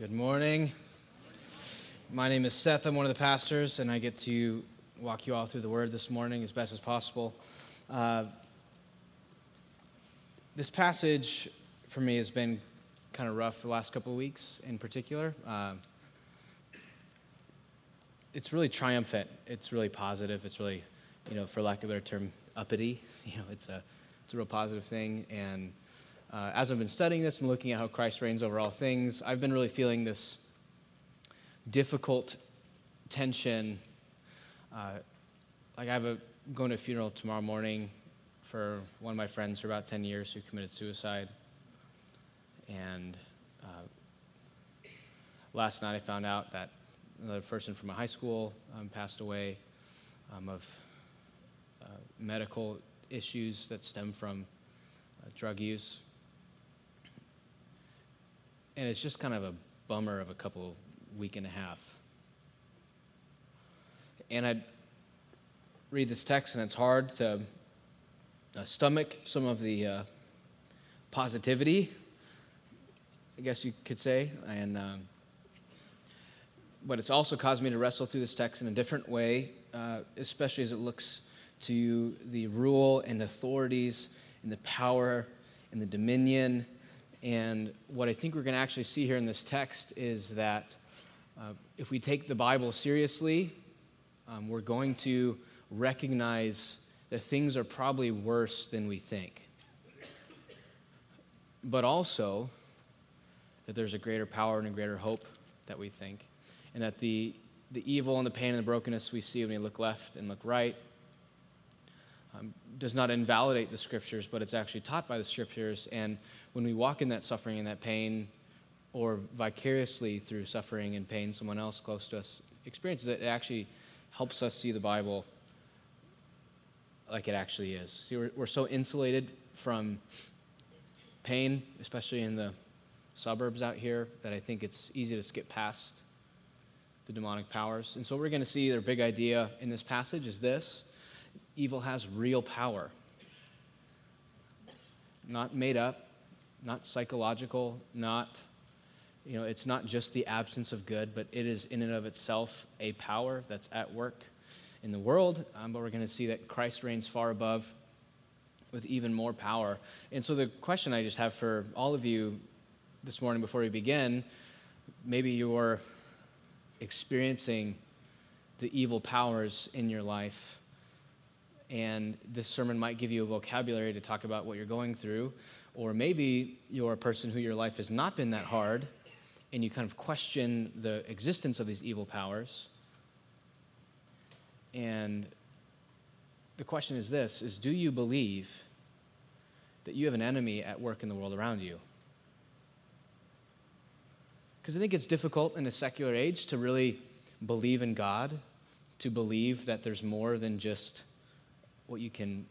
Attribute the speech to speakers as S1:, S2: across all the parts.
S1: Good morning. My name is Seth. I'm one of the pastors, and I get to walk you all through the word this morning as best as possible. Uh, this passage for me has been kind of rough the last couple of weeks in particular. Uh, it's really triumphant. It's really positive. It's really, you know, for lack of a better term, uppity. You know, it's a, it's a real positive thing. And uh, as I've been studying this and looking at how Christ reigns over all things, I've been really feeling this difficult tension. Uh, like I have a going to a funeral tomorrow morning for one of my friends for about 10 years who committed suicide. And uh, last night I found out that another person from my high school um, passed away um, of uh, medical issues that stem from uh, drug use and it's just kind of a bummer of a couple week and a half. And I read this text, and it's hard to uh, stomach some of the uh, positivity, I guess you could say, and um, but it's also caused me to wrestle through this text in a different way, uh, especially as it looks to the rule and authorities and the power and the dominion and what I think we're going to actually see here in this text is that uh, if we take the Bible seriously, um, we're going to recognize that things are probably worse than we think. But also that there's a greater power and a greater hope that we think. And that the, the evil and the pain and the brokenness we see when we look left and look right um, does not invalidate the scriptures, but it's actually taught by the scriptures. And when we walk in that suffering and that pain, or vicariously through suffering and pain, someone else close to us experiences it, it actually helps us see the Bible like it actually is. See, we're, we're so insulated from pain, especially in the suburbs out here, that I think it's easy to skip past the demonic powers. And so, we're going to see their big idea in this passage is this evil has real power, not made up, not psychological, not, you know, it's not just the absence of good, but it is in and of itself a power that's at work in the world. Um, but we're going to see that Christ reigns far above with even more power. And so the question I just have for all of you this morning before we begin maybe you're experiencing the evil powers in your life. And this sermon might give you a vocabulary to talk about what you're going through. Or maybe you're a person who your life has not been that hard and you kind of question the existence of these evil powers. And the question is this is do you believe that you have an enemy at work in the world around you? Because I think it's difficult in a secular age to really believe in God, to believe that there's more than just what you can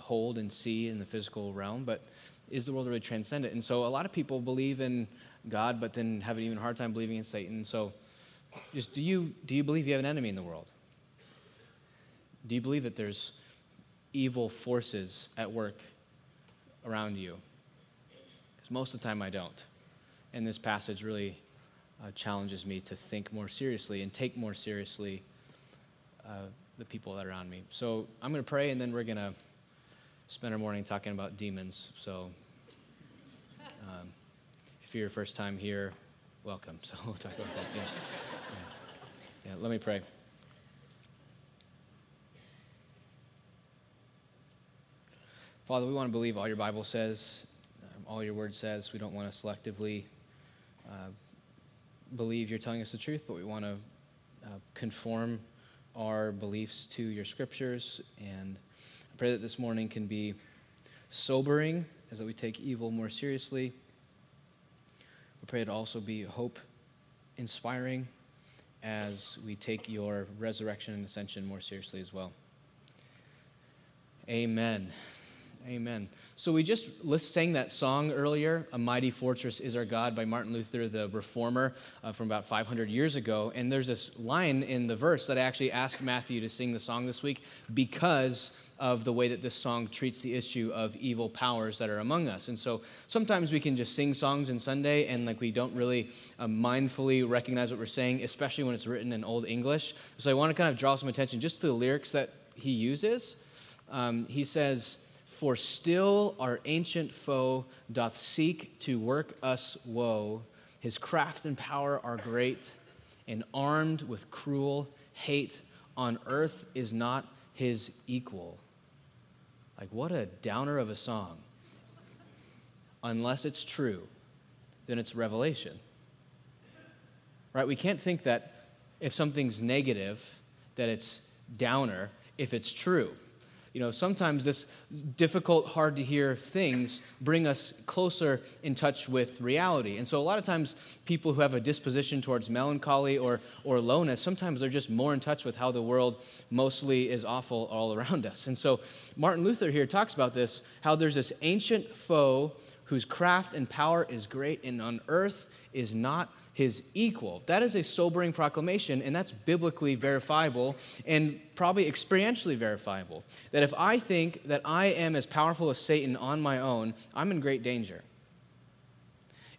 S1: hold and see in the physical realm. But is the world really transcendent? And so a lot of people believe in God, but then have an even hard time believing in Satan. So just do you, do you believe you have an enemy in the world? Do you believe that there's evil forces at work around you? Because most of the time I don't. And this passage really uh, challenges me to think more seriously and take more seriously uh, the people that are around me. So I'm going to pray and then we're going to spend our morning talking about demons. So um, if you're your first time here, welcome. So we'll talk about that. Yeah. yeah. yeah. Let me pray. Father, we want to believe all your Bible says, um, all your word says. We don't want to selectively uh, believe you're telling us the truth, but we want to uh, conform our beliefs to your scriptures and pray that this morning can be sobering as that we take evil more seriously. We pray it also be hope inspiring as we take your resurrection and ascension more seriously as well. Amen. Amen. So we just sang that song earlier, A Mighty Fortress is Our God by Martin Luther, the reformer uh, from about 500 years ago. And there's this line in the verse that I actually asked Matthew to sing the song this week because of the way that this song treats the issue of evil powers that are among us. And so sometimes we can just sing songs in Sunday and like we don't really uh, mindfully recognize what we're saying, especially when it's written in Old English. So I want to kind of draw some attention just to the lyrics that he uses. Um, he says, For still our ancient foe doth seek to work us woe. His craft and power are great, and armed with cruel hate on earth is not his equal. Like, what a downer of a song. Unless it's true, then it's revelation. Right? We can't think that if something's negative, that it's downer if it's true. You know, sometimes this difficult, hard to hear things bring us closer in touch with reality. And so, a lot of times, people who have a disposition towards melancholy or, or lowness, sometimes they're just more in touch with how the world mostly is awful all around us. And so, Martin Luther here talks about this how there's this ancient foe whose craft and power is great, and on earth is not his equal. That is a sobering proclamation, and that's biblically verifiable and probably experientially verifiable. That if I think that I am as powerful as Satan on my own, I'm in great danger.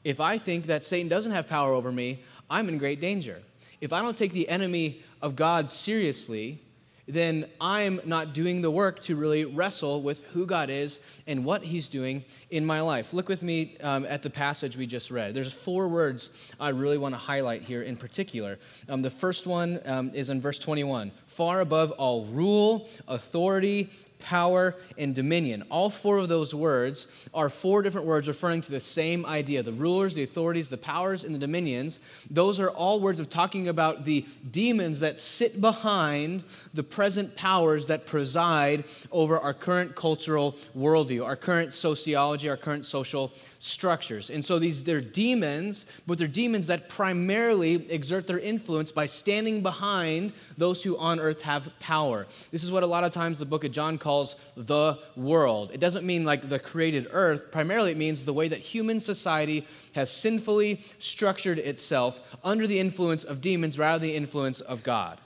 S1: If I think that Satan doesn't have power over me, I'm in great danger. If I don't take the enemy of God seriously, then I'm not doing the work to really wrestle with who God is and what He's doing in my life. Look with me um, at the passage we just read. There's four words I really want to highlight here in particular. Um, the first one um, is in verse 21 far above all rule, authority, power, and dominion. All four of those words are four different words referring to the same idea the rulers, the authorities, the powers, and the dominions. Those are all words of talking about the demons that sit behind the present powers that preside over our current cultural worldview, our current sociology, our current social structures. And so these they're demons, but they're demons that primarily exert their influence by standing behind those who on earth have power. This is what a lot of times the book of John calls the world. It doesn't mean like the created earth, primarily it means the way that human society has sinfully structured itself under the influence of demons rather than the influence of God.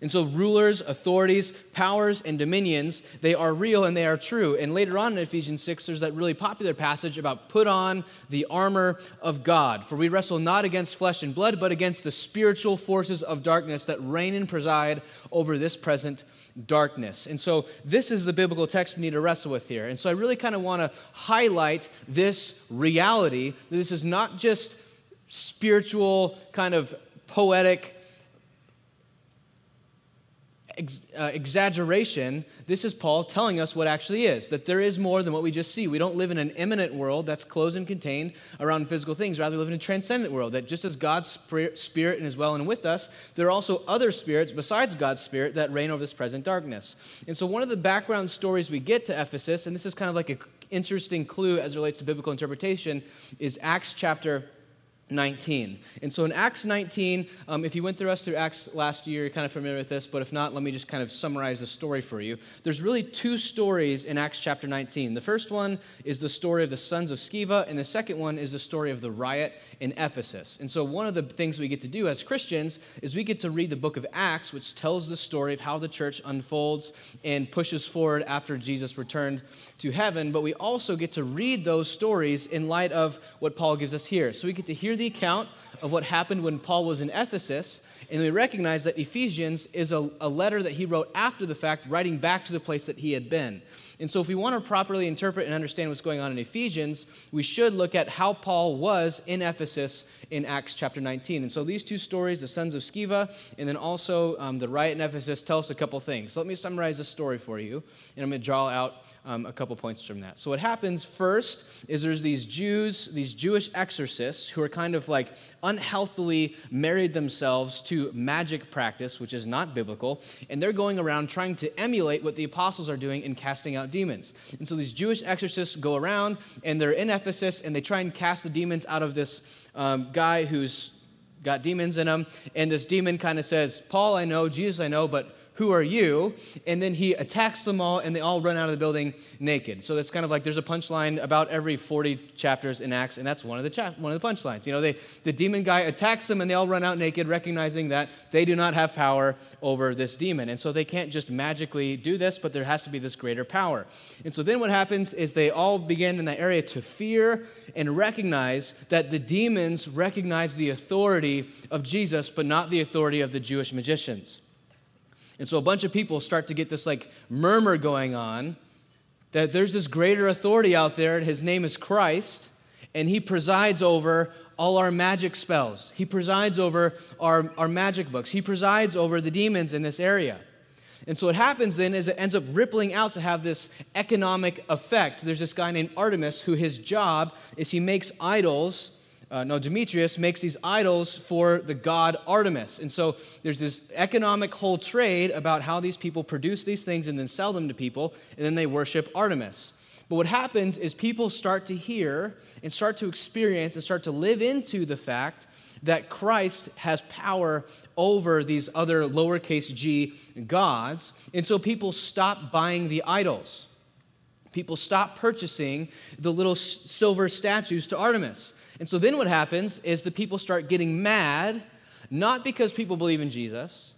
S1: And so, rulers, authorities, powers, and dominions, they are real and they are true. And later on in Ephesians 6, there's that really popular passage about put on the armor of God. For we wrestle not against flesh and blood, but against the spiritual forces of darkness that reign and preside over this present darkness. And so, this is the biblical text we need to wrestle with here. And so, I really kind of want to highlight this reality that this is not just spiritual, kind of poetic ex- uh, exaggeration, this is Paul telling us what actually is that there is more than what we just see. We don't live in an immanent world that's closed and contained around physical things. Rather, we live in a transcendent world that just as God's spirit is well and with us, there are also other spirits besides God's spirit that reign over this present darkness. And so, one of the background stories we get to Ephesus, and this is kind of like an interesting clue as it relates to biblical interpretation, is Acts chapter 19. And so in Acts 19, um, if you went through us through Acts last year, you're kind of familiar with this, but if not, let me just kind of summarize the story for you. There's really two stories in Acts chapter 19. The first one is the story of the sons of Sceva, and the second one is the story of the riot in Ephesus. And so, one of the things we get to do as Christians is we get to read the book of Acts, which tells the story of how the church unfolds and pushes forward after Jesus returned to heaven. But we also get to read those stories in light of what Paul gives us here. So, we get to hear the account of what happened when Paul was in Ephesus. And we recognize that Ephesians is a, a, letter that he wrote after the fact, writing back to the place that he had been. And so, if we want to properly interpret and understand what's going on in Ephesians, we should look at how Paul was in Ephesus in Acts chapter 19. And so, these two stories, the sons of Sceva and then also um, the riot in Ephesus, tell us a couple things. So, let me summarize the story for you, and I'm going to draw out um, a couple points from that. So, what happens first is there's these Jews, these Jewish exorcists, who are kind of like unhealthily married themselves to magic practice, which is not biblical, and they're going around trying to emulate what the apostles are doing in casting out demons. And so, these Jewish exorcists go around and they're in Ephesus and they try and cast the demons out of this um, guy who's got demons in him. And this demon kind of says, Paul, I know, Jesus, I know, but Who are you? And then he attacks them all, and they all run out of the building naked. So it's kind of like there's a punchline about every 40 chapters in Acts, and that's one of the, chap- one of the punchlines. You know, they, the demon guy attacks them, and they all run out naked, recognizing that they do not have power over this demon. And so they can't just magically do this, but there has to be this greater power. And so then what happens is they all begin in that area to fear and recognize that the demons recognize the authority of Jesus, but not the authority of the Jewish magicians. And so a bunch of people start to get this like murmur going on that there's this greater authority out there, and his name is Christ, and he presides over all our magic spells. He presides over our, our magic books. He presides over the demons in this area. And so what happens then is it ends up rippling out to have this economic effect. There's this guy named Artemis who his job is he makes idols uh, no, Demetrius makes these idols for the god Artemis. And so there's this economic whole trade about how these people produce these things and then sell them to people, and then they worship Artemis. But what happens is people start to hear and start to experience and start to live into the fact that Christ has power over these other lowercase g gods. And so people stop buying the idols. People stop purchasing the little silver statues to Artemis. And so then what happens is the people start getting mad, not because people believe in Jesus.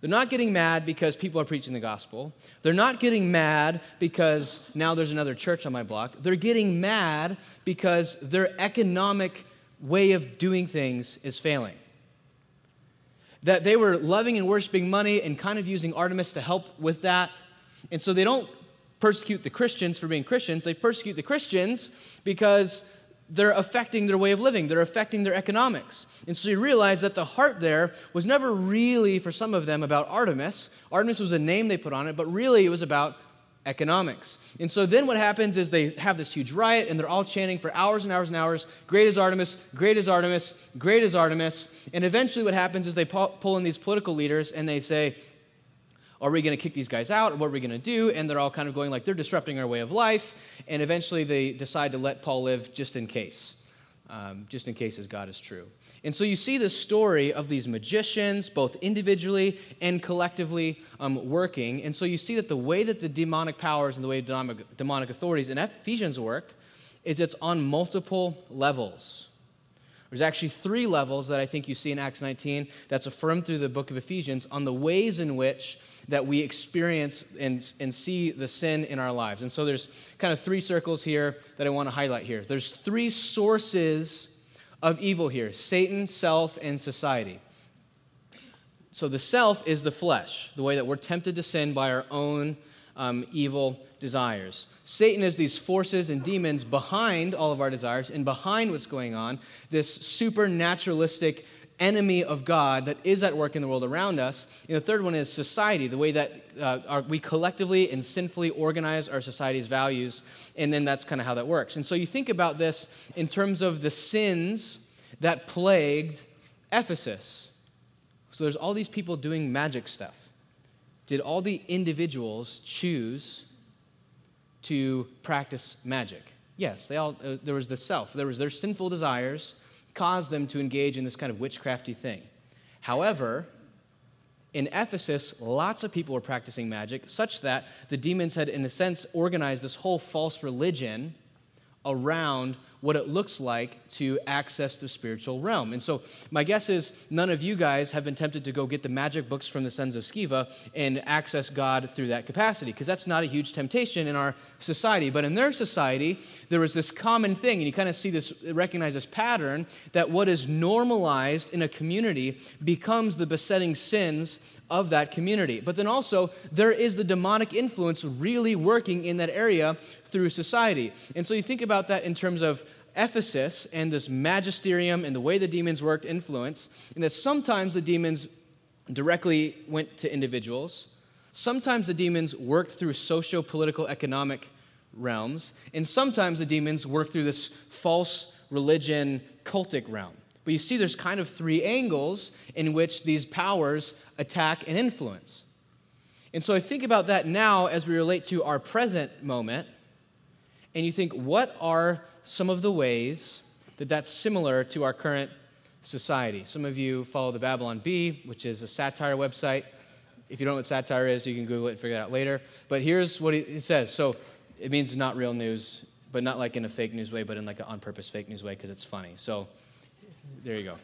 S1: They're not getting mad because people are preaching the gospel. They're not getting mad because now there's another church on my block. They're getting mad because their economic way of doing things is failing. That they were loving and worshiping money and kind of using Artemis to help with that. And so they don't persecute the Christians for being Christians, they persecute the Christians because they're affecting their way of living, they're affecting their economics. And so you realize that the heart there was never really, for some of them, about Artemis. Artemis was a name they put on it, but really it was about economics. And so then what happens is they have this huge riot and they're all chanting for hours and hours and hours Great is Artemis, great is Artemis, great is Artemis. And eventually what happens is they pull in these political leaders and they say, are we going to kick these guys out? What are we going to do? And they're all kind of going like, they're disrupting our way of life. And eventually they decide to let Paul live just in case, um, just in case his God is true. And so you see the story of these magicians, both individually and collectively, um, working. And so you see that the way that the demonic powers and the way demonic, demonic authorities in Ephesians work is it's on multiple levels. There's actually three levels that I think you see in Acts 19 that's affirmed through the book of Ephesians on the ways in which that we experience and, and see the sin in our lives. And so there's kind of three circles here that I want to highlight here. There's three sources of evil here Satan, self, and society. So the self is the flesh, the way that we're tempted to sin by our own um, evil desires. Satan is these forces and demons behind all of our desires and behind what's going on, this supernaturalistic enemy of God that is at work in the world around us. And the third one is society, the way that uh, our, we collectively and sinfully organize our society's values. And then that's kind of how that works. And so you think about this in terms of the sins that plagued Ephesus. So there's all these people doing magic stuff. Did all the individuals choose to practice magic? Yes, they all, uh, there was the self, there was their sinful desires caused them to engage in this kind of witchcrafty thing. However, in Ephesus, lots of people were practicing magic, such that the demons had, in a sense, organized this whole false religion around what it looks like to access the spiritual realm. And so, my guess is none of you guys have been tempted to go get the magic books from the Sons of Sceva and access God through that capacity, because that's not a huge temptation in our society. But in their society, there was this common thing, and you kind of see this, recognize this pattern that what is normalized in a community becomes the besetting sins of that community. But then also, there is the demonic influence really working in that area through society. And so you think about that in terms of Ephesus and this magisterium and the way the demons worked influence, and that sometimes the demons directly went to individuals, sometimes the demons worked through socio political economic realms, and sometimes the demons worked through this false religion cultic realm. But you see, there's kind of three angles in which these powers attack and influence. And so I think about that now as we relate to our present moment, and you think, what are some of the ways that that's similar to our current society? Some of you follow the Babylon Bee, which is a satire website. If you don't know what satire is, you can Google it and figure it out later. But here's what it says. So it means not real news, but not like in a fake news way, but in like an on purpose fake news way because it's funny. So there you go.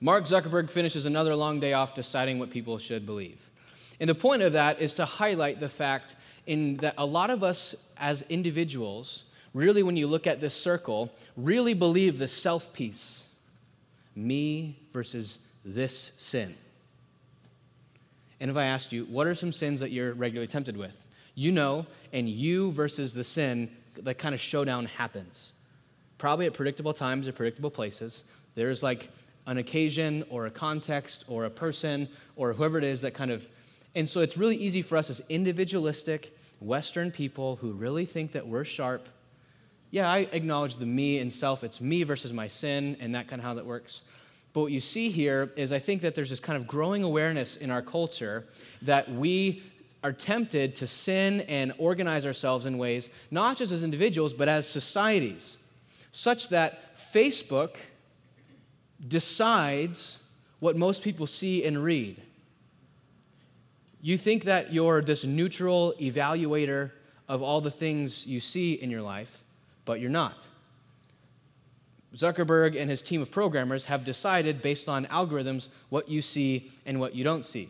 S1: Mark Zuckerberg finishes another long day off deciding what people should believe. And the point of that is to highlight the fact in that a lot of us as individuals, really, when you look at this circle, really believe the self piece me versus this sin. And if I asked you, what are some sins that you're regularly tempted with? You know, and you versus the sin, that kind of showdown happens. Probably at predictable times or predictable places. There's like an occasion or a context or a person or whoever it is that kind of. And so it's really easy for us as individualistic Western people who really think that we're sharp. Yeah, I acknowledge the me and self. It's me versus my sin and that kind of how that works. But what you see here is I think that there's this kind of growing awareness in our culture that we are tempted to sin and organize ourselves in ways, not just as individuals, but as societies, such that Facebook decides what most people see and read. You think that you're this neutral evaluator of all the things you see in your life, but you're not. Zuckerberg and his team of programmers have decided, based on algorithms, what you see and what you don't see.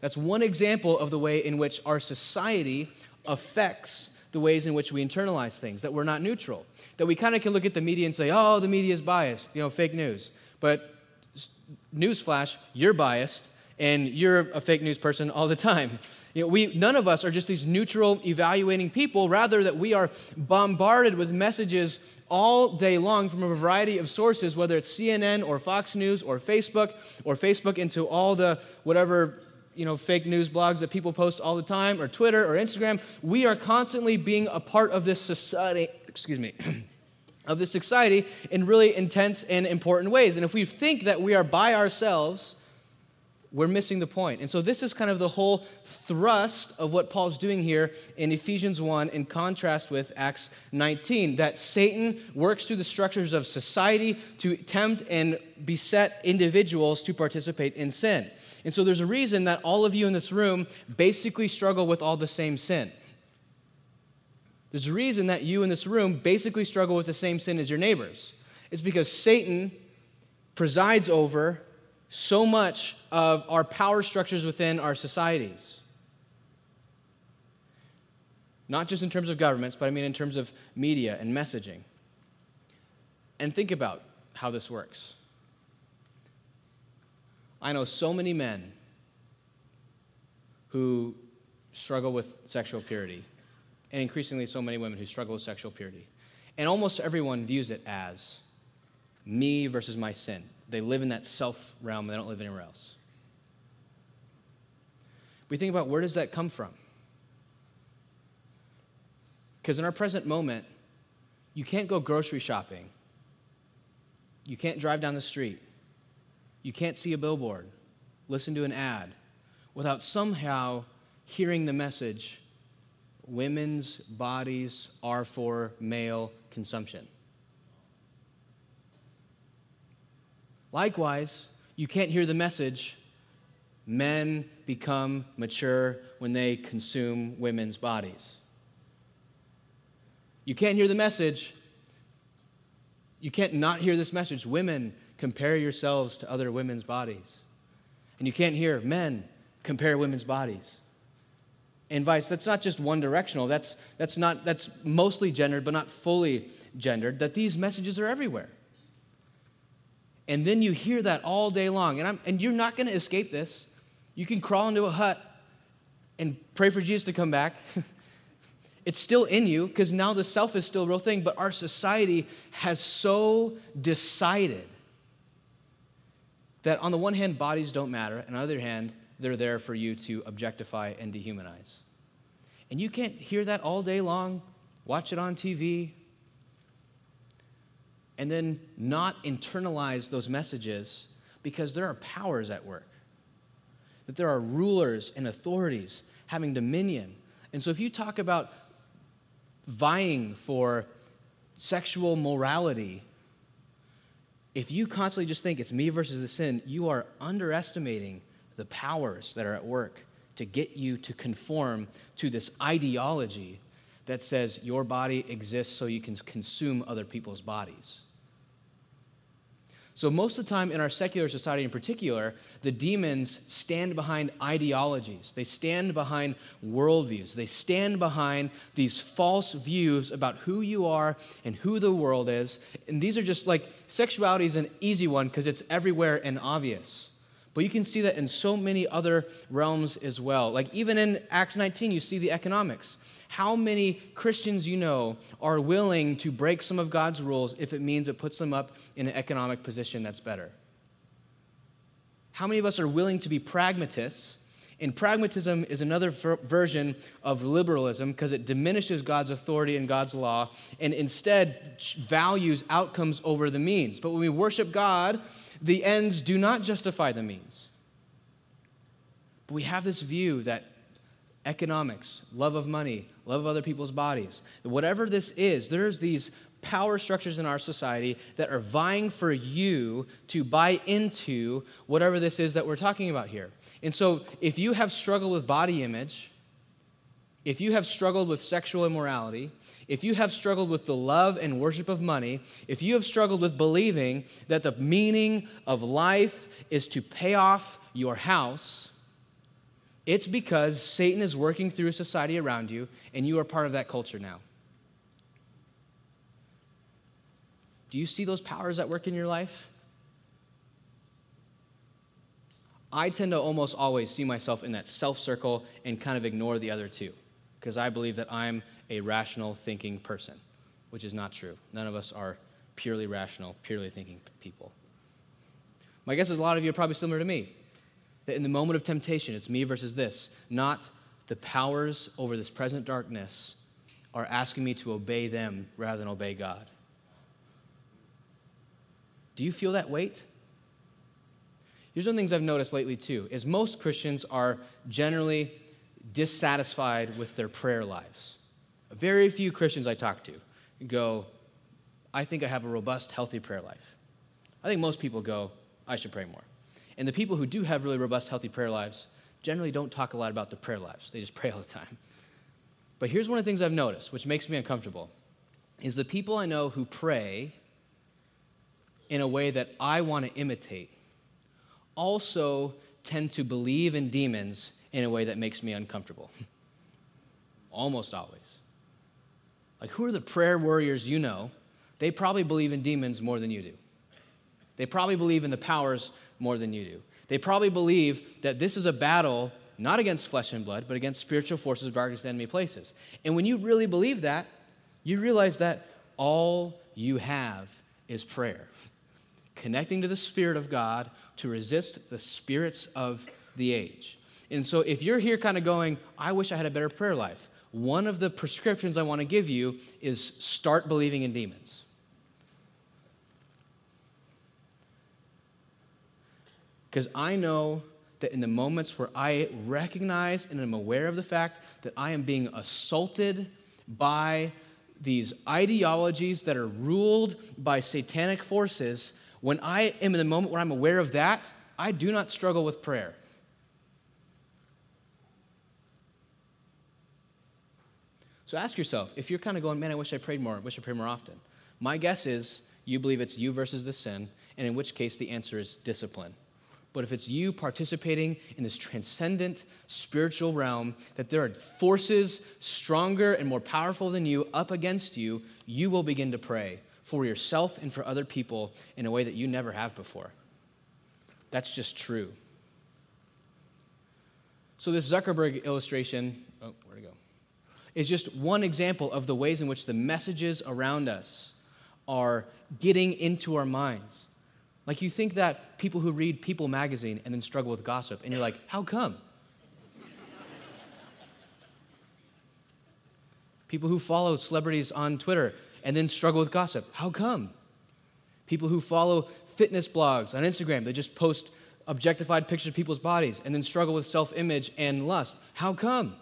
S1: That's one example of the way in which our society affects the ways in which we internalize things, that we're not neutral. That we kind of can look at the media and say, oh, the media is biased, you know, fake news. But newsflash, you're biased, and you're a fake news person all the time. You know, we, none of us are just these neutral, evaluating people, rather, that we are bombarded with messages all day long from a variety of sources, whether it's CNN or Fox News or Facebook or Facebook into all the whatever you know fake news blogs that people post all the time or Twitter or Instagram. We are constantly being a part of this society, excuse me. of this society in really intense and important ways. And if we think that we are by ourselves, we're missing the point. And so, this is kind of the whole thrust of what Paul's doing here in Ephesians 1 in contrast with Acts 19 that Satan works through the structures of society to tempt and beset individuals to participate in sin. And so, there's a reason that all of you in this room basically struggle with all the same sin. There's a reason that you in this room basically struggle with the same sin as your neighbors. It's because Satan presides over so much of our power structures within our societies. Not just in terms of governments, but I mean in terms of media and messaging. And think about how this works. I know so many men who struggle with sexual purity, and increasingly so many women who struggle with sexual purity. And almost everyone views it as me versus my sin. They live in that self realm, they don't live anywhere else. We think about where does that come from? Because in our present moment, you can't go grocery shopping. You can't drive down the street. You can't see a billboard, listen to an ad, without somehow hearing the message women's bodies are for male consumption. Likewise, you can't hear the message men become mature when they consume women's bodies. You can't hear the message. You can't not hear this message. Women, compare yourselves to other women's bodies. And you can't hear men compare women's bodies. And vice, that's not just one directional. That's, that's, not, that's mostly gendered, but not fully gendered, that these messages are everywhere. And then you hear that all day long. And, I'm, and you're not going to escape this. You can crawl into a hut and pray for Jesus to come back. it's still in you because now the self is still a real thing, but our society has so decided that on the one hand, bodies don't matter, and on the other hand, they're there for you to objectify and dehumanize. And you can't hear that all day long, watch it on TV, and then not internalize those messages because there are powers at work, that there are rulers and authorities having dominion. And so if you talk about vying for sexual morality, if you constantly just think it's me versus the sin, you are underestimating the powers that are at work to get you to conform to this ideology that says your body exists so you can consume other people's bodies. So, most of the time in our secular society in particular, the demons stand behind ideologies. They stand behind worldviews. They stand behind these false views about who you are and who the world is. And these are just like sexuality is an easy one because it's everywhere and obvious. But you can see that in so many other realms as well. Like even in Acts 19, you see the economics. How many Christians you know are willing to break some of God's rules if it means it puts them up in an economic position that's better? How many of us are willing to be pragmatists? And pragmatism is another ver- version of liberalism because it diminishes God's authority and God's law and instead values outcomes over the means. But when we worship God, the ends do not justify the means. But we have this view that economics, love of money, love of other people's bodies. Whatever this is, there's these power structures in our society that are vying for you to buy into whatever this is that we're talking about here. And so, if you have struggled with body image, if you have struggled with sexual immorality, if you have struggled with the love and worship of money, if you have struggled with believing that the meaning of life is to pay off your house, it's because Satan is working through society around you, and you are part of that culture now. Do you see those powers at work in your life? I tend to almost always see myself in that self circle and kind of ignore the other two because I believe that I'm a rational thinking person, which is not true. None of us are purely rational, purely thinking people. My guess is a lot of you are probably similar to me. That in the moment of temptation, it's me versus this, not the powers over this present darkness are asking me to obey them rather than obey God. Do you feel that weight? Here's one of the things I've noticed lately too, is most Christians are generally dissatisfied with their prayer lives. Very few Christians I talk to go, I think I have a robust, healthy prayer life. I think most people go, I should pray more. And the people who do have really robust, healthy prayer lives generally don't talk a lot about their prayer lives. They just pray all the time. But here's one of the things I've noticed, which makes me uncomfortable, is the people I know who pray in a way that I want to imitate also tend to believe in demons in a way that makes me uncomfortable. Almost always. Like, who are the prayer warriors you know? They probably believe in demons more than you do. They probably believe in the powers more than you do. They probably believe that this is a battle not against flesh and blood, but against spiritual forces of darkness in enemy places. And when you really believe that, you realize that all you have is prayer, connecting to the Spirit of God to resist the spirits of the age. And so if you're here kind of going, I wish I had a better prayer life, one of the prescriptions I want to give you is start believing in demons. Because I know that in the moments where I recognize and am aware of the fact that I am being assaulted by these ideologies that are ruled by satanic forces, when I am in the moment where I'm aware of that, I do not struggle with prayer. So ask yourself if you're kind of going, man, I wish I prayed more, I wish I prayed more often. My guess is you believe it's you versus the sin, and in which case the answer is discipline. But if it's you participating in this transcendent spiritual realm, that there are forces stronger and more powerful than you up against you, you will begin to pray for yourself and for other people in a way that you never have before. That's just true. So, this Zuckerberg illustration, oh, where'd it go? Is just one example of the ways in which the messages around us are getting into our minds. Like you think that people who read People magazine and then struggle with gossip, and you're like, how come? people who follow celebrities on Twitter and then struggle with gossip, how come? People who follow fitness blogs on Instagram, they just post objectified pictures of people's bodies and then struggle with self image and lust, how come?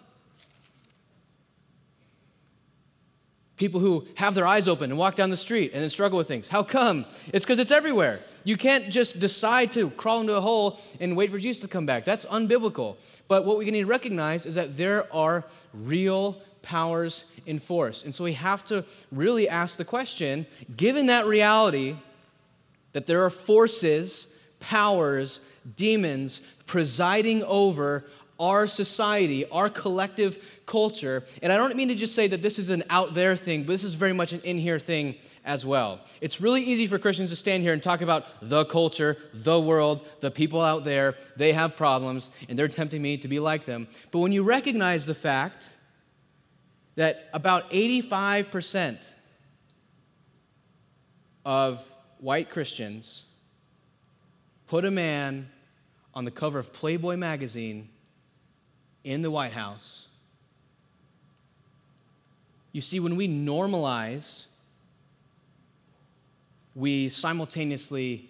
S1: People who have their eyes open and walk down the street and then struggle with things. How come? It's because it's everywhere. You can't just decide to crawl into a hole and wait for Jesus to come back. That's unbiblical. But what we need to recognize is that there are real powers in force. And so we have to really ask the question given that reality, that there are forces, powers, demons presiding over our society, our collective culture. And I don't mean to just say that this is an out there thing, but this is very much an in here thing as well. It's really easy for Christians to stand here and talk about the culture, the world, the people out there. They have problems, and they're tempting me to be like them. But when you recognize the fact that about 85% of white Christians put a man on the cover of Playboy magazine in the White House. You see, when we normalize, we simultaneously,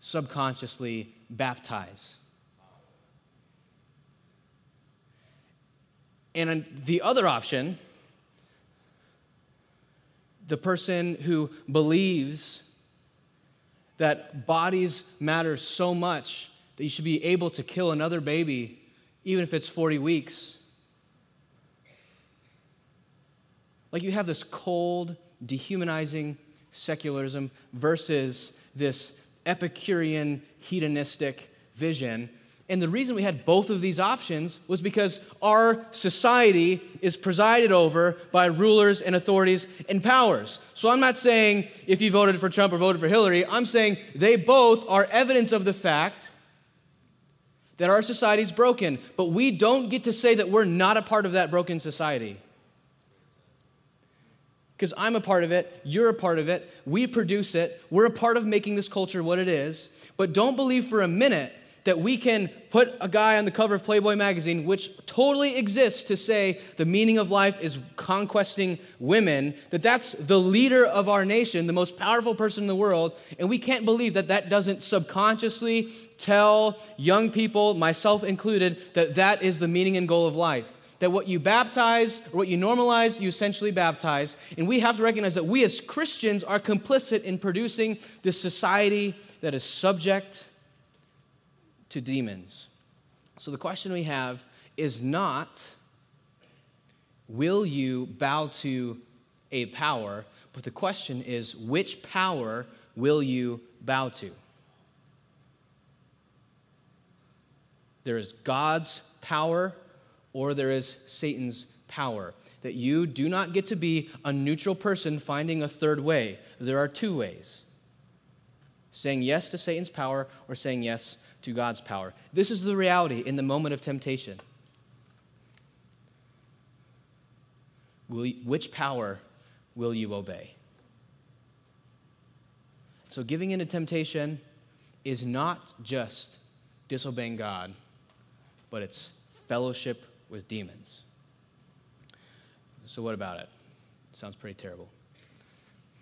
S1: subconsciously baptize. And the other option, the person who believes that bodies matter so much that you should be able to kill another baby even if it's 40 weeks. Like you have this cold, dehumanizing secularism versus this Epicurean, hedonistic vision. And the reason we had both of these options was because our society is presided over by rulers and authorities and powers. So I'm not saying if you voted for Trump or voted for Hillary, I'm saying they both are evidence of the fact that our society is broken, but we don't get to say that we're not a part of that broken society. Because I'm a part of it, you're a part of it, we produce it, we're a part of making this culture what it is. But don't believe for a minute that we can put a guy on the cover of Playboy magazine, which totally exists to say the meaning of life is conquesting women, that that's the leader of our nation, the most powerful person in the world, and we can't believe that that doesn't subconsciously tell young people, myself included, that that is the meaning and goal of life. That what you baptize or what you normalize, you essentially baptize. And we have to recognize that we as Christians are complicit in producing this society that is subject to demons. So the question we have is not, will you bow to a power? But the question is, which power will you bow to? There is God's power or there is Satan's power. That you do not get to be a neutral person finding a third way. There are two ways saying yes to Satan's power or saying yes to God's power. This is the reality in the moment of temptation. You, which power will you obey? So, giving in to temptation is not just disobeying God, but it's fellowship with demons. So, what about it? Sounds pretty terrible.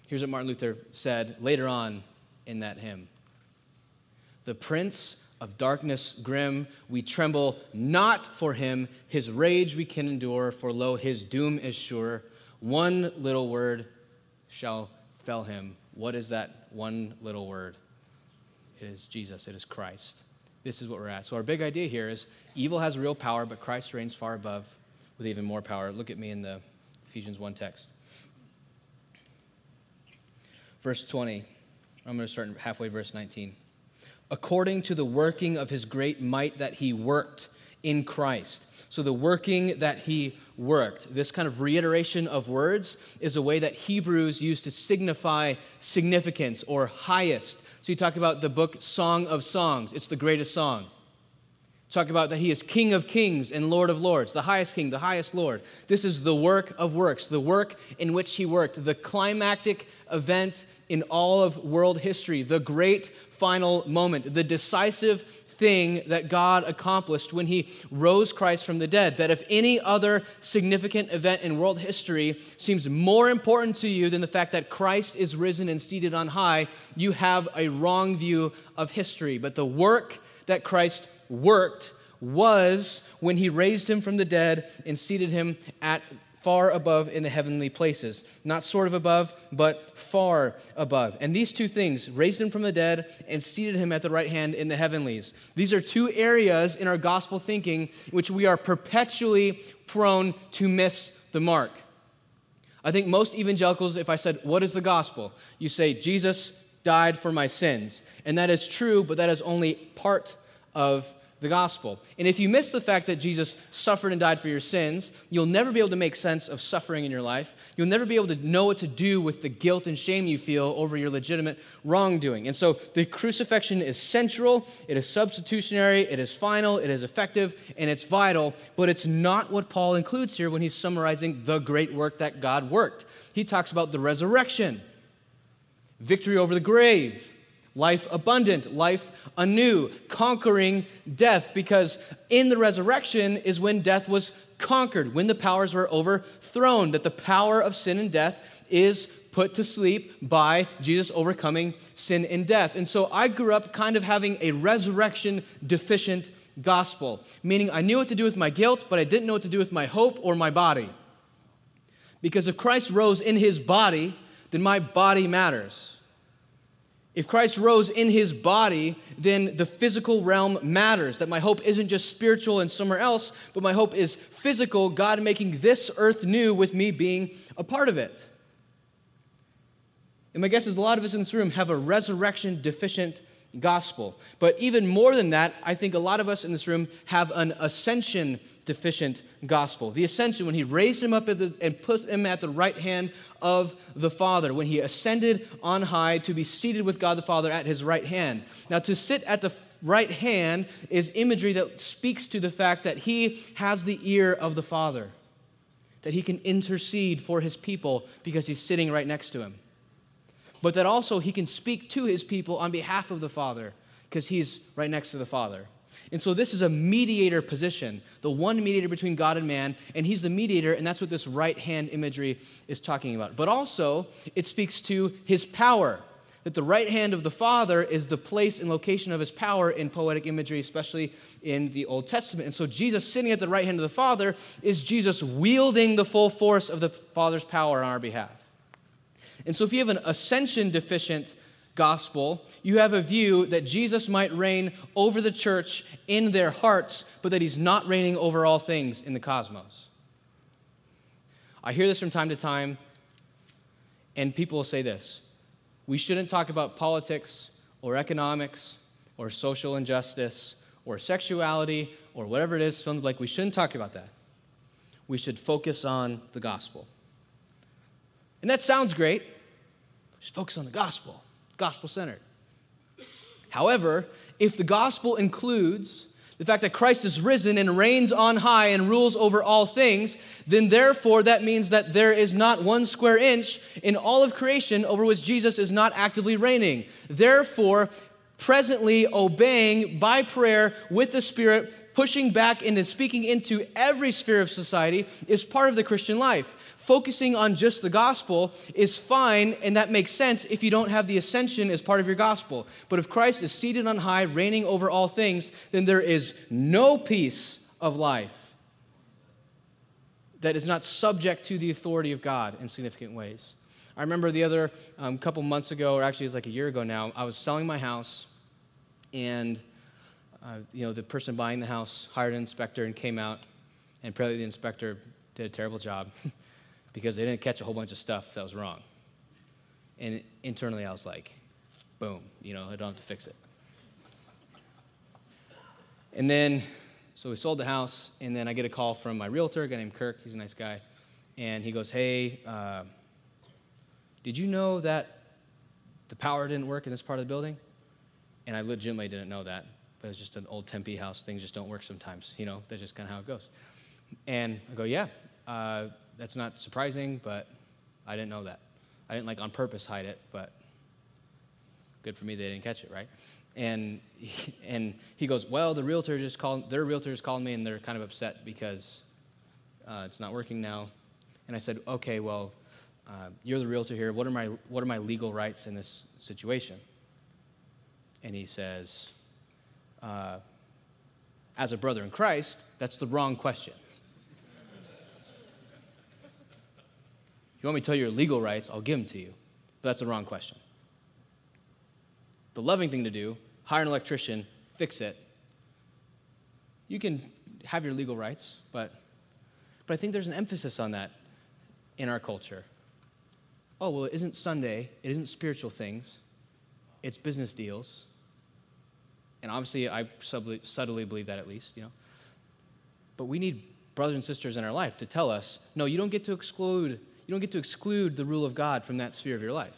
S1: Here's what Martin Luther said later on in that hymn The prince of darkness grim. We tremble not for him. His rage we can endure, for lo, his doom is sure. One little word shall fell him. What is that one little word? It is Jesus, it is Christ. This is what we're at. So, our big idea here is evil has real power, but Christ reigns far above with even more power. Look at me in the Ephesians 1 text. Verse 20. I'm going to start halfway, verse 19 according to the working of his great might that he worked in Christ. So, the working that he worked, this kind of reiteration of words, is a way that Hebrews used to signify significance or highest. So, you talk about the book Song of Songs, it's the greatest song. Talk about that he is King of kings and Lord of lords, the highest king, the highest Lord. This is the work of works, the work in which he worked, the climactic event in all of world history, the great final moment, the decisive thing that God accomplished when he rose Christ from the dead. That if any other significant event in world history seems more important to you than the fact that Christ is risen and seated on high, you have a wrong view of history. But the work that Christ worked was when he raised him from the dead and seated him at far above in the heavenly places. Not sort of above, but far above. And these two things raised him from the dead and seated him at the right hand in the heavenlies. These are two areas in our gospel thinking which we are perpetually prone to miss the mark. I think most evangelicals, if I said, What is the gospel? you say, Jesus died for my sins. And that is true, but that is only part of the gospel. And if you miss the fact that Jesus suffered and died for your sins, you'll never be able to make sense of suffering in your life. You'll never be able to know what to do with the guilt and shame you feel over your legitimate wrongdoing. And so the crucifixion is central, it is substitutionary, it is final, it is effective, and it's vital, but it's not what Paul includes here when he's summarizing the great work that God worked. He talks about the resurrection, victory over the grave life abundant, life anew, conquering death, because in the resurrection is when death was conquered, when the powers were overthrown, that the power of sin and death is put to sleep by Jesus overcoming sin and death. And so I grew up kind of having a resurrection deficient gospel, meaning I knew what to do with my guilt, but I didn't know what to do with my hope or my body. Because if Christ rose in his body, then my body matters. If Christ rose in his body, then the physical realm matters. That my hope isn't just spiritual and somewhere else, but my hope is physical, God making this earth new with me being a part of it. And my guess is a lot of us in this room have a resurrection deficient gospel. But even more than that, I think a lot of us in this room have an ascension deficient gospel. The ascension, when he raised him up the, and put him at the right hand of the Father, when he ascended on high to be seated with God the Father at his right hand. Now, to sit at the right hand is imagery that speaks to the fact that he has the ear of the Father, that he can intercede for his people because he's sitting right next to him. But that also he can speak to his people on behalf of the Father because he's right next to the Father. And so this is a mediator position, the one mediator between God and man, and he's the mediator, and that's what this right hand imagery is talking about. But also, it speaks to his power, that the right hand of the Father is the place and location of his power in poetic imagery, especially in the Old Testament. And so Jesus sitting at the right hand of the Father is Jesus wielding the full force of the Father's power on our behalf. And so if you have an ascension deficient gospel, you have a view that Jesus might reign over the church in their hearts, but that he's not reigning over all things in the cosmos. I hear this from time to time, and people will say this we shouldn't talk about politics or economics or social injustice or sexuality or whatever it is, like we shouldn't talk about that. We should focus on the gospel. And that sounds great. Just focus on the gospel gospel centered. However, if the gospel includes the fact that Christ is risen and reigns on high and rules over all things, then therefore that means that there is not one square inch in all of creation over which Jesus is not actively reigning. Therefore, presently obeying by prayer with the Spirit, pushing back and speaking into every sphere of society is part of the Christian life focusing on just the gospel is fine, and that makes sense if you don't have the ascension as part of your gospel. But if Christ is seated on high, reigning over all things, then there is no piece of life that is not subject to the authority of God in significant ways. I remember the other um, couple months ago, or actually it's like a year ago now, I was selling my house, and uh, you know the person buying the house hired an inspector and came out, and apparently the inspector did a terrible job. because they didn't catch a whole bunch of stuff that was wrong. And internally, I was like, boom, you know, I don't have to fix it. And then, so we sold the house, and then I get a call from my realtor, a guy named Kirk. He's a nice guy. And he goes, Hey, uh, did you know that the power didn't work in this part of the building? And I legitimately didn't know that. But it's just an old Tempe house. Things just don't work sometimes. You know, that's just kind of how it goes. And I go, Yeah. Uh, that's not surprising, but I didn't know that. I didn't like on purpose hide it, but good for me they didn't catch it, right? And he, and he goes, well, the realtor just called. Their realtor just called me, and they're kind of upset because uh, it's not working now. And I said, okay, well, uh, you're the realtor here. What are my what are my legal rights in this situation? And he says, uh, as a brother in Christ, that's the wrong question. You want me to tell you your legal rights, I'll give them to you. But that's a wrong question. The loving thing to do, hire an electrician, fix it. You can have your legal rights, but, but I think there's an emphasis on that in our culture. Oh, well, it isn't Sunday, it isn't spiritual things, it's business deals. And obviously, I subtly, subtly believe that at least, you know. But we need brothers and sisters in our life to tell us, no, you don't get to exclude, you don't get to exclude the rule of God from that sphere of your life.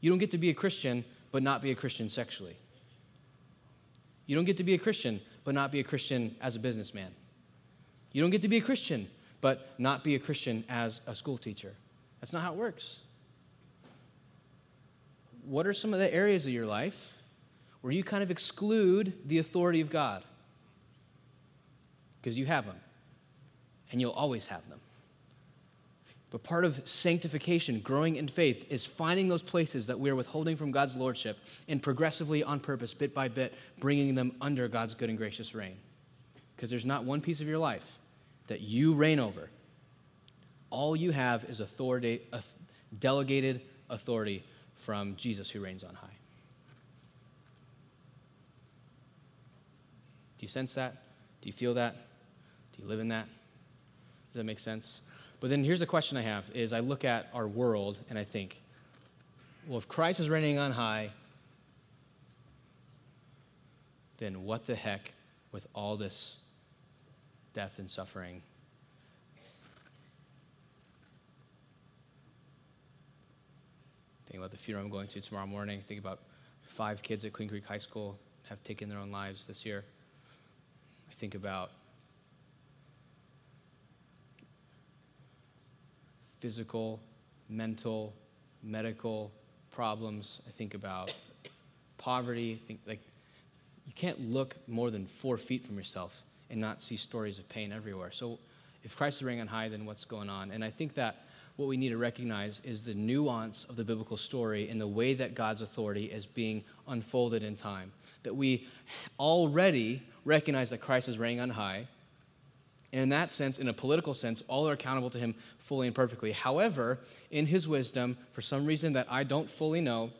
S1: You don't get to be a Christian but not be a Christian sexually. You don't get to be a Christian but not be a Christian as a businessman. You don't get to be a Christian but not be a Christian as a school teacher. That's not how it works. What are some of the areas of your life where you kind of exclude the authority of God? Because you have them, and you'll always have them. But part of sanctification, growing in faith, is finding those places that we are withholding from God's lordship and progressively, on purpose, bit by bit, bringing them under God's good and gracious reign. Because there's not one piece of your life that you reign over. All you have is authority, delegated authority from Jesus who reigns on high. Do you sense that? Do you feel that? Do you live in that? Does that make sense? But then here's the question I have is I look at our world and I think, well, if Christ is reigning on high, then what the heck with all this death and suffering? Think about the funeral I'm going to tomorrow morning. Think about five kids at Queen Creek High School have taken their own lives this year. I think about physical, mental, medical problems. I think about poverty. I think like you can't look more than four feet from yourself and not see stories of pain everywhere. So if Christ is reigning on high, then what's going on? And I think that what we need to recognize is the nuance of the biblical story and the way that God's authority is being unfolded in time. That we already recognize that Christ is reigning on high, and in that sense, in a political sense, all are accountable to him fully and perfectly. However, in his wisdom, for some reason that I don't fully know,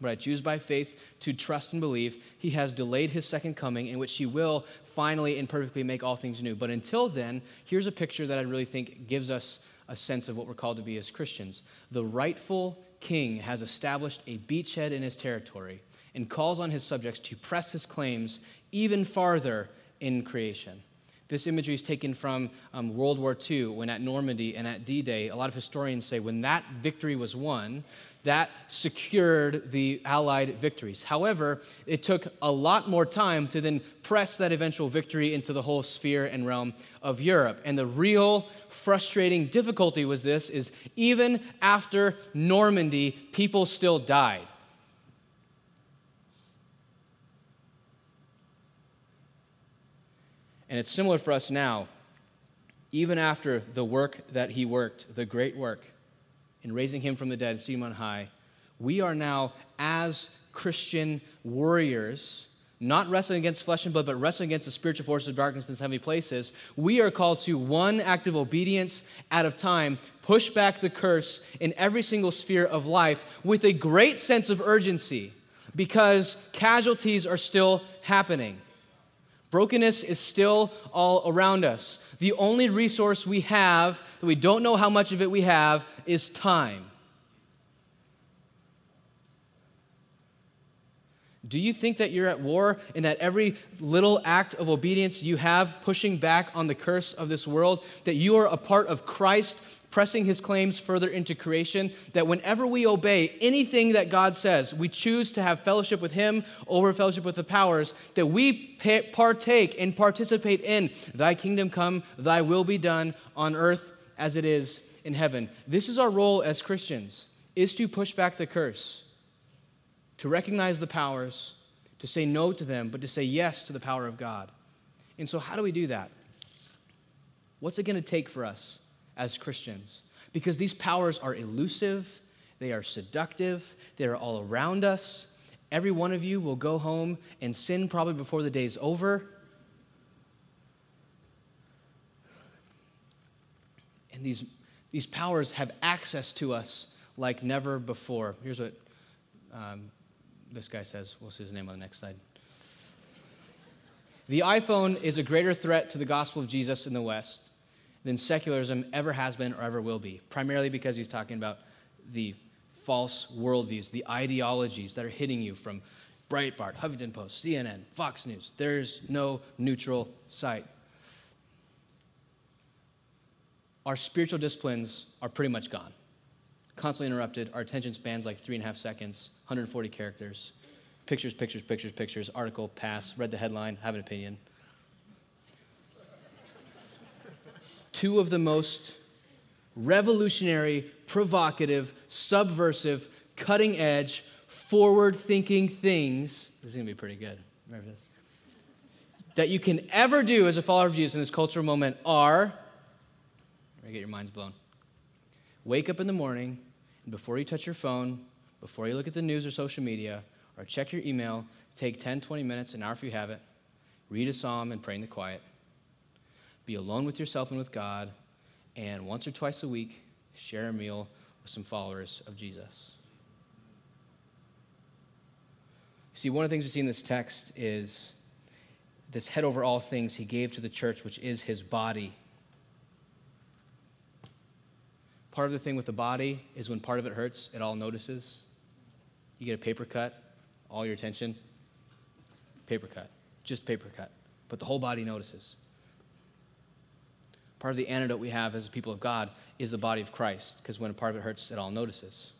S1: but I choose by faith to trust and believe, he has delayed his second coming, in which he will finally and perfectly make all things new. But until then, here's a picture that I really think gives us a sense of what we're called to be as Christians. The rightful king has established a beachhead in his territory and calls on his subjects to press his claims even farther in creation. This imagery is taken from um, World War II, when at Normandy and at D Day, a lot of historians say when that victory was won, that secured the Allied victories. However, it took a lot more time to then press that eventual victory into the whole sphere and realm of Europe. And the real frustrating difficulty was this is even after Normandy, people still died. And it's similar for us now. Even after the work that he worked, the great work in raising him from the dead, and seeing him on high, we are now, as Christian warriors, not wrestling against flesh and blood, but wrestling against the spiritual forces of darkness in heavenly places, we are called to one act of obedience at a time, push back the curse in every single sphere of life with a great sense of urgency because casualties are still happening. Brokenness is still all around us. The only resource we have, that we don't know how much of it we have, is time. Do you think that you're at war and that every little act of obedience you have pushing back on the curse of this world, that you are a part of Christ pressing his claims further into creation, that whenever we obey anything that God says, we choose to have fellowship with him over fellowship with the powers, that we partake and participate in thy kingdom come, thy will be done on earth as it is in heaven. This is our role as Christians, is to push back the curse, to recognize the powers, to say no to them, but to say yes to the power of God. And so how do we do that? What's it going to take for us? As Christians because these powers are elusive, they are seductive, they are all around us. Every one of you will go home and sin probably before the day's over. And these, These powers have access to us like never before. Here's what um, this guy says. We'll see his name on the next slide. The iPhone is a greater threat to the gospel of Jesus in the West than secularism ever has been or ever will be, primarily because he's talking about the false worldviews, the ideologies that are hitting you from Breitbart, Huffington Post, CNN, Fox News. There's no neutral site. Our spiritual disciplines are pretty much gone. Constantly interrupted. Our attention spans like three and a half seconds, 140 characters. Pictures, pictures, pictures, pictures. Article, pass. Read the headline, have an opinion. Two of the most revolutionary, provocative, subversive, cutting edge, forward thinking things. This is going to be pretty good. Remember this. That you can ever do as a follower of Jesus in this cultural moment are, get your minds blown. Wake up in the morning, and before you touch your phone, before you look at the news or social media, or check your email, take 10, 20 minutes, an hour if you have it, read a psalm and pray in the quiet. Be alone with yourself and with God, and once or twice a week, share a meal with some followers of Jesus. See, one of the things we see in this text is this head over all things he gave to the church, which is his body. Part of the thing with the body is when part of it hurts, it all notices. You get a paper cut, all your attention, paper cut, just paper cut. But the whole body notices. Part of the antidote we have as people of God is the body of Christ, because when a part of it hurts, it all notices.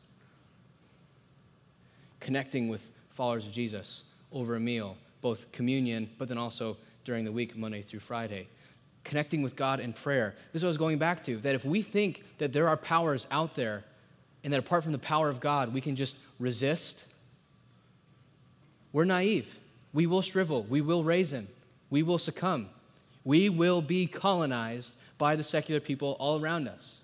S1: Connecting with followers of Jesus over a meal, both communion, but then also during the week, Monday through Friday. Connecting with God in prayer. This is what I was going back to that if we think that there are powers out there and that apart from the power of God, we can just resist, we're naive. We will shrivel, we will raisin, we will succumb, we will be colonized by the secular people all around us.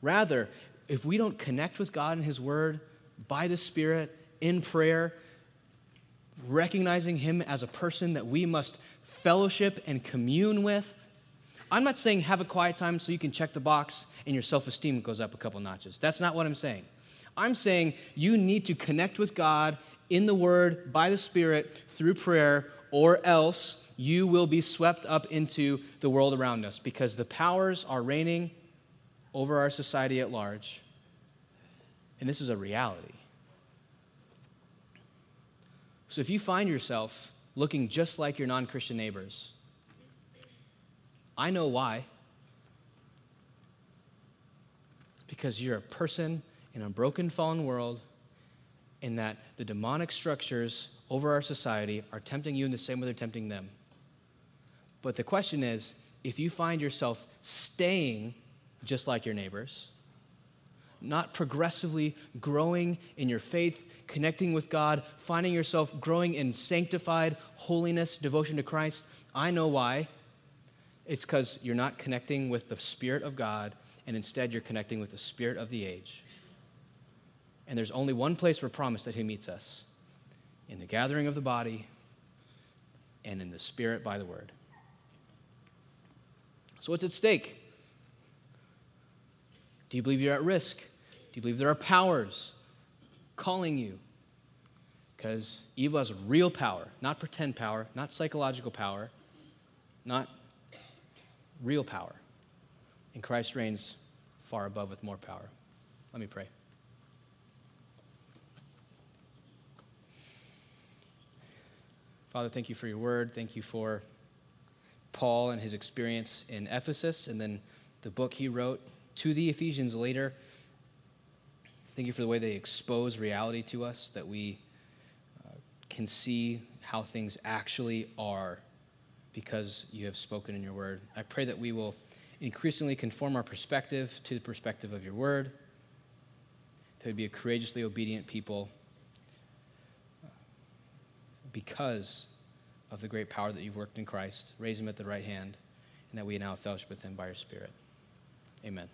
S1: Rather, if we don't connect with God and His Word by the Spirit in prayer, recognizing Him as a person that we must fellowship and commune with. I'm not saying have a quiet time so you can check the box and your self esteem goes up a couple notches. That's not what I'm saying. I'm saying you need to connect with God in the Word, by the Spirit, through prayer, or else you will be swept up into the world around us because the powers are reigning over our society at large. And this is a reality. So if you find yourself looking just like your non Christian neighbors, I know why. Because you're a person in a broken, fallen world, and that the demonic structures over our society are tempting you in the same way they're tempting them. But the question is if you find yourself staying just like your neighbors, not progressively growing in your faith, connecting with God, finding yourself growing in sanctified holiness, devotion to Christ, I know why. It's because you're not connecting with the Spirit of God, and instead you're connecting with the Spirit of the age. And there's only one place we're promised that He meets us in the gathering of the body and in the Spirit by the Word. So, what's at stake? Do you believe you're at risk? Do you believe there are powers calling you? Because evil has real power, not pretend power, not psychological power, not real power. And Christ reigns far above with more power. Let me pray. Father, thank you for your word. Thank you for Paul and his experience in Ephesus and then the book he wrote to the Ephesians later. Thank you for the way they expose reality to us, that we uh, can see how things actually are because you have spoken in your word. I pray that we will increasingly conform our perspective to the perspective of your word, that we'd be a courageously obedient people because of the great power that you've worked in Christ. Raise him at the right hand, and that we now fellowship with him by your Spirit. Amen.